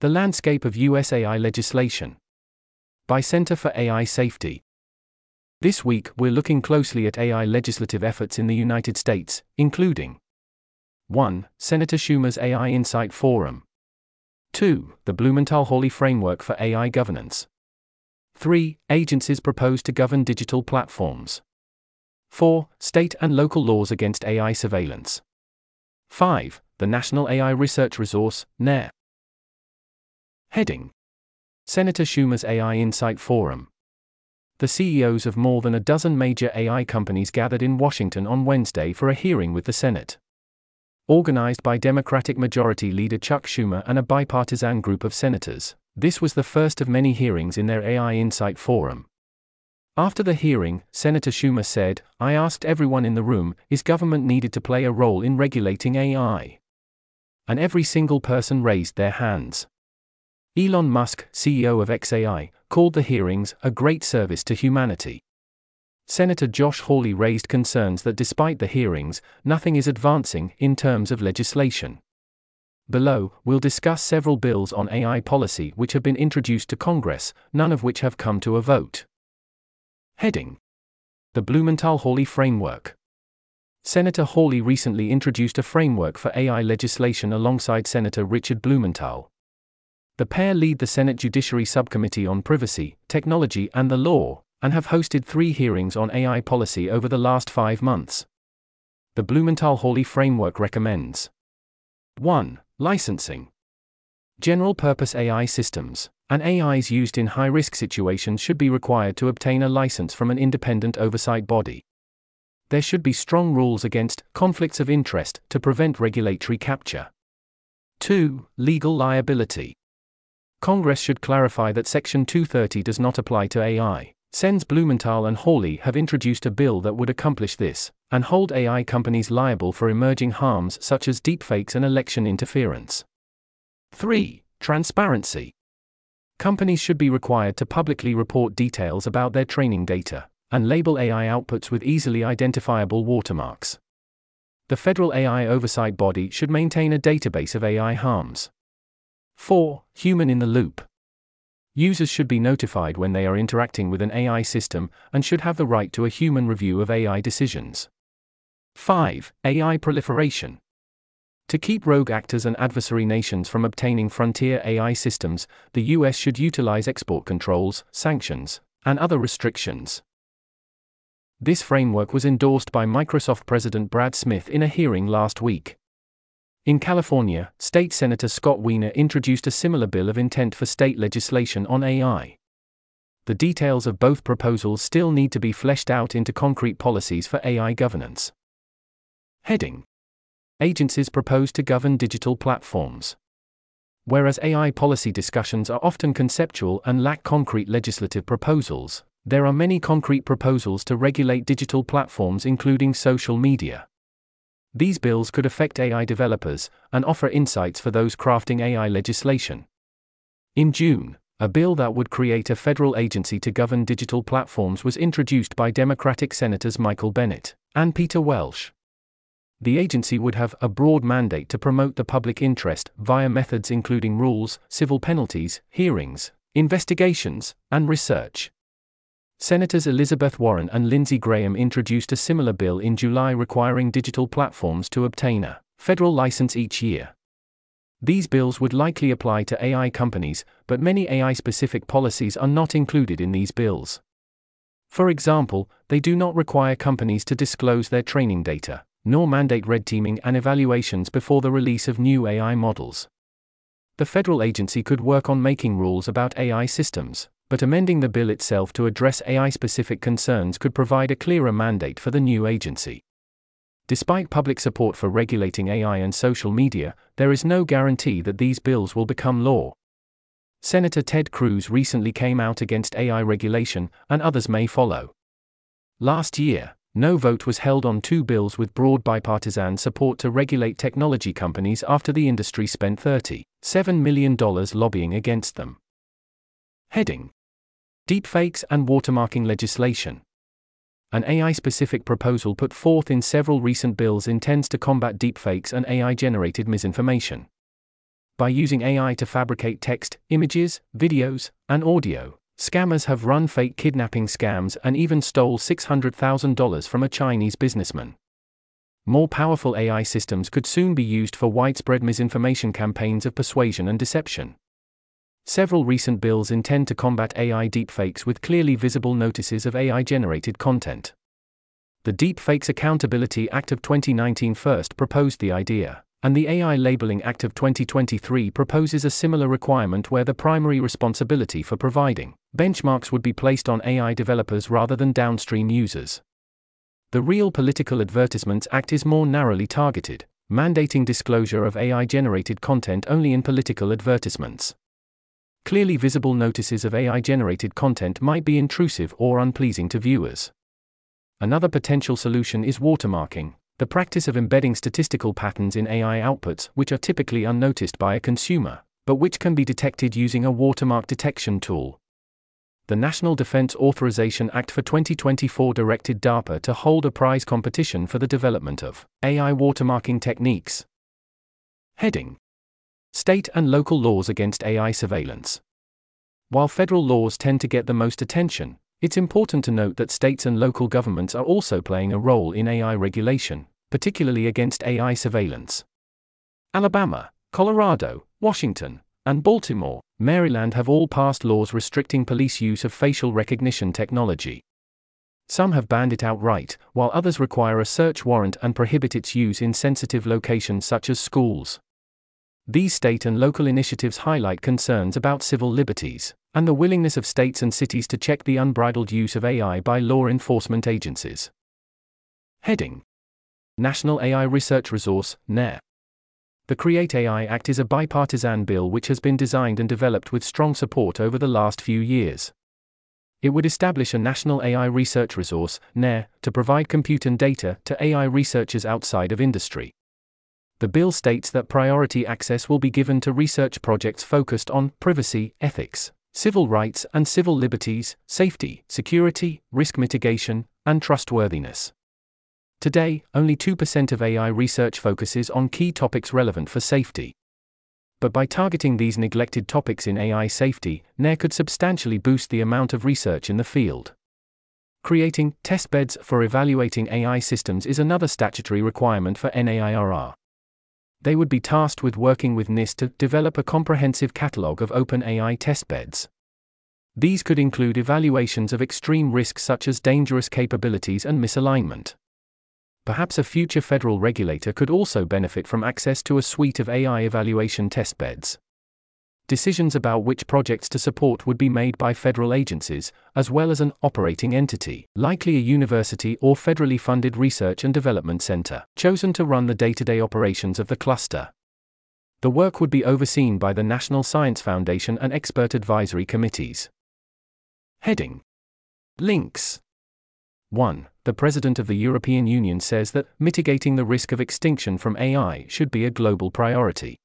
The Landscape of US AI Legislation. By Center for AI Safety. This week, we're looking closely at AI legislative efforts in the United States, including 1. Senator Schumer's AI Insight Forum. 2. The Blumenthal Hawley Framework for AI Governance. 3. Agencies proposed to govern digital platforms. 4. State and local laws against AI surveillance. 5. The National AI Research Resource, NAIRR. Heading Senator Schumer's AI Insight Forum. The CEOs of more than a dozen major AI companies gathered in Washington on Wednesday for a hearing with the Senate. Organized by Democratic Majority Leader Chuck Schumer and a bipartisan group of senators, this was the first of many hearings in their AI Insight Forum. After the hearing, Senator Schumer said, I asked everyone in the room, is government needed to play a role in regulating AI? And every single person raised their hands. Elon Musk, CEO of XAI, called the hearings a great service to humanity. Senator Josh Hawley raised concerns that despite the hearings, nothing is advancing in terms of legislation. Below, we'll discuss several bills on AI policy which have been introduced to Congress, none of which have come to a vote. Heading The Blumenthal Hawley Framework. Senator Hawley recently introduced a framework for AI legislation alongside Senator Richard Blumenthal. The pair lead the Senate Judiciary Subcommittee on Privacy, Technology, and the Law, and have hosted three hearings on AI policy over the last five months. The Blumenthal Hawley Framework recommends 1. Licensing. General purpose AI systems and AIs used in high risk situations should be required to obtain a license from an independent oversight body. There should be strong rules against conflicts of interest to prevent regulatory capture. 2. Legal liability. Congress should clarify that Section 230 does not apply to AI. Sens Blumenthal and Hawley have introduced a bill that would accomplish this, and hold AI companies liable for emerging harms such as deepfakes and election interference. 3. Transparency. Companies should be required to publicly report details about their training data and label AI outputs with easily identifiable watermarks. The federal AI oversight body should maintain a database of AI harms. 4. Human in the loop. Users should be notified when they are interacting with an AI system and should have the right to a human review of AI decisions. 5. AI proliferation. To keep rogue actors and adversary nations from obtaining frontier AI systems, the US should utilize export controls, sanctions, and other restrictions. This framework was endorsed by Microsoft President Brad Smith in a hearing last week. In California, State Senator Scott Wiener introduced a similar bill of intent for state legislation on AI. The details of both proposals still need to be fleshed out into concrete policies for AI governance. Heading agencies propose to govern digital platforms. Whereas AI policy discussions are often conceptual and lack concrete legislative proposals, there are many concrete proposals to regulate digital platforms, including social media. These bills could affect AI developers and offer insights for those crafting AI legislation. In June, a bill that would create a federal agency to govern digital platforms was introduced by Democratic Senators Michael Bennet and Peter Welch the agency would have a broad mandate to promote the public interest via methods including rules, civil penalties, hearings, investigations, and research. Senators Elizabeth Warren and Lindsey Graham introduced a similar bill in July requiring digital platforms to obtain a federal license each year. These bills would likely apply to AI companies, but many AI specific policies are not included in these bills. For example, they do not require companies to disclose their training data nor mandate red teaming and evaluations before the release of new AI models. The federal agency could work on making rules about AI systems, but amending the bill itself to address AI specific concerns could provide a clearer mandate for the new agency. Despite public support for regulating AI and social media, there is no guarantee that these bills will become law. Senator Ted Cruz recently came out against AI regulation, and others may follow. Last year, no vote was held on two bills with broad bipartisan support to regulate technology companies after the industry spent $37 million lobbying against them. Heading Deepfakes and watermarking legislation. An AI specific proposal put forth in several recent bills intends to combat deepfakes and AI generated misinformation. by using AI to fabricate text, images, videos, and audio. Scammers have run fake kidnapping scams and even stole $600,000 from a Chinese businessman. More powerful AI systems could soon be used for widespread misinformation campaigns of persuasion and deception. Several recent bills intend to combat AI deepfakes with clearly visible notices of AI generated content. The Deepfakes Accountability Act of 2019 first proposed the idea, and the AI Labeling Act of 2023 proposes a similar requirement where the primary responsibility for providing benchmarks would be placed on AI developers rather than downstream users. The Real Political Advertisements Act is more narrowly targeted, mandating disclosure of AI generated content only in political advertisements. Clearly visible notices of AI generated content might be intrusive or unpleasing to viewers. Another potential solution is watermarking, the practice of embedding statistical patterns in AI outputs which are typically unnoticed by a consumer, but which can be detected using a watermark detection tool. The National Defense Authorization Act for 2024 directed DARPA to hold a prize competition for the development of AI watermarking techniques. Heading State and local laws against AI surveillance. While federal laws tend to get the most attention, it's important to note that states and local governments are also playing a role in AI regulation, particularly against AI surveillance. Alabama, Colorado, Washington, and Baltimore, Maryland have all passed laws restricting police use of facial recognition technology. Some have banned it outright, while others require a search warrant and prohibit its use in sensitive locations such as schools. These state and local initiatives highlight concerns about civil liberties and the willingness of states and cities to check the unbridled use of AI by law enforcement agencies. Heading National AI Research Resource, NAIRR. The Create AI Act is a bipartisan bill which has been designed and developed with strong support over the last few years. It would establish a national AI research resource, NAIRR, to provide compute and data to AI researchers outside of industry. The bill states that priority access will be given to research projects focused on privacy, ethics, civil rights and civil liberties, safety, security, risk mitigation, and trustworthiness. Today, only 2% of AI research focuses on key topics relevant for safety. But by targeting these neglected topics in AI safety, NAIRR could substantially boost the amount of research in the field. Creating testbeds for evaluating AI systems is another statutory requirement for NAIRR they would be tasked with working with NIST to develop a comprehensive catalog of open AI testbeds. These could include evaluations of extreme risks such as dangerous capabilities and misalignment. Perhaps a future federal regulator could also benefit from access to a suite of AI evaluation testbeds decisions about which projects to support would be made by federal agencies, as well as an operating entity, likely a university or federally funded research and development center, chosen to run the day to day operations of the cluster. The work would be overseen by the National Science Foundation and expert advisory committees. Heading Links 1. The President of the European Union says that mitigating the risk of extinction from AI should be a global priority.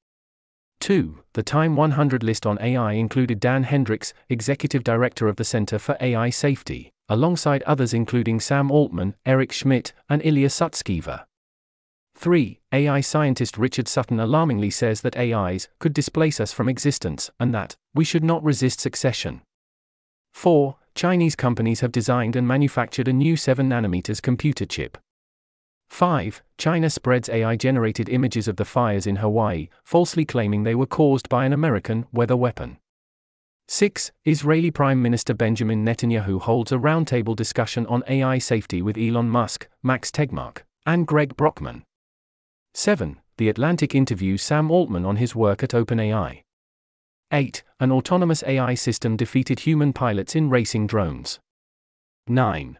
2. The Time 100 list on AI included Dan Hendrycks, Executive Director of the Center for AI Safety, alongside others including Sam Altman, Eric Schmidt, and Ilya Sutskever. 3. AI scientist Richard Sutton alarmingly says that AIs could displace us from existence and that we should not resist succession. 4. Chinese companies have designed and manufactured a new 7 nanometers computer chip. 5. China spreads AI generated images of the fires in Hawaii, falsely claiming they were caused by an American weather weapon. 6. Israeli Prime Minister Benjamin Netanyahu holds a roundtable discussion on AI safety with Elon Musk, Max Tegmark, and Greg Brockman. 7. The Atlantic interviews Sam Altman on his work at OpenAI. 8. An autonomous AI system defeated human pilots in racing drones. 9.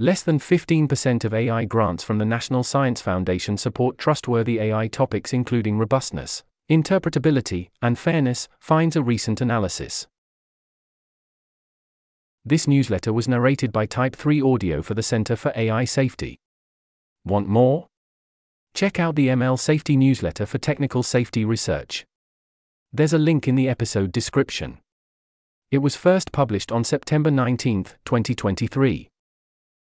Less than 15% of AI grants from the National Science Foundation support trustworthy AI topics including robustness, interpretability, and fairness, finds a recent analysis. This newsletter was narrated by Type 3 Audio for the Center for AI Safety. Want more? Check out the ML Safety newsletter for technical safety research. There's a link in the episode description. It was first published on September 19, 2023.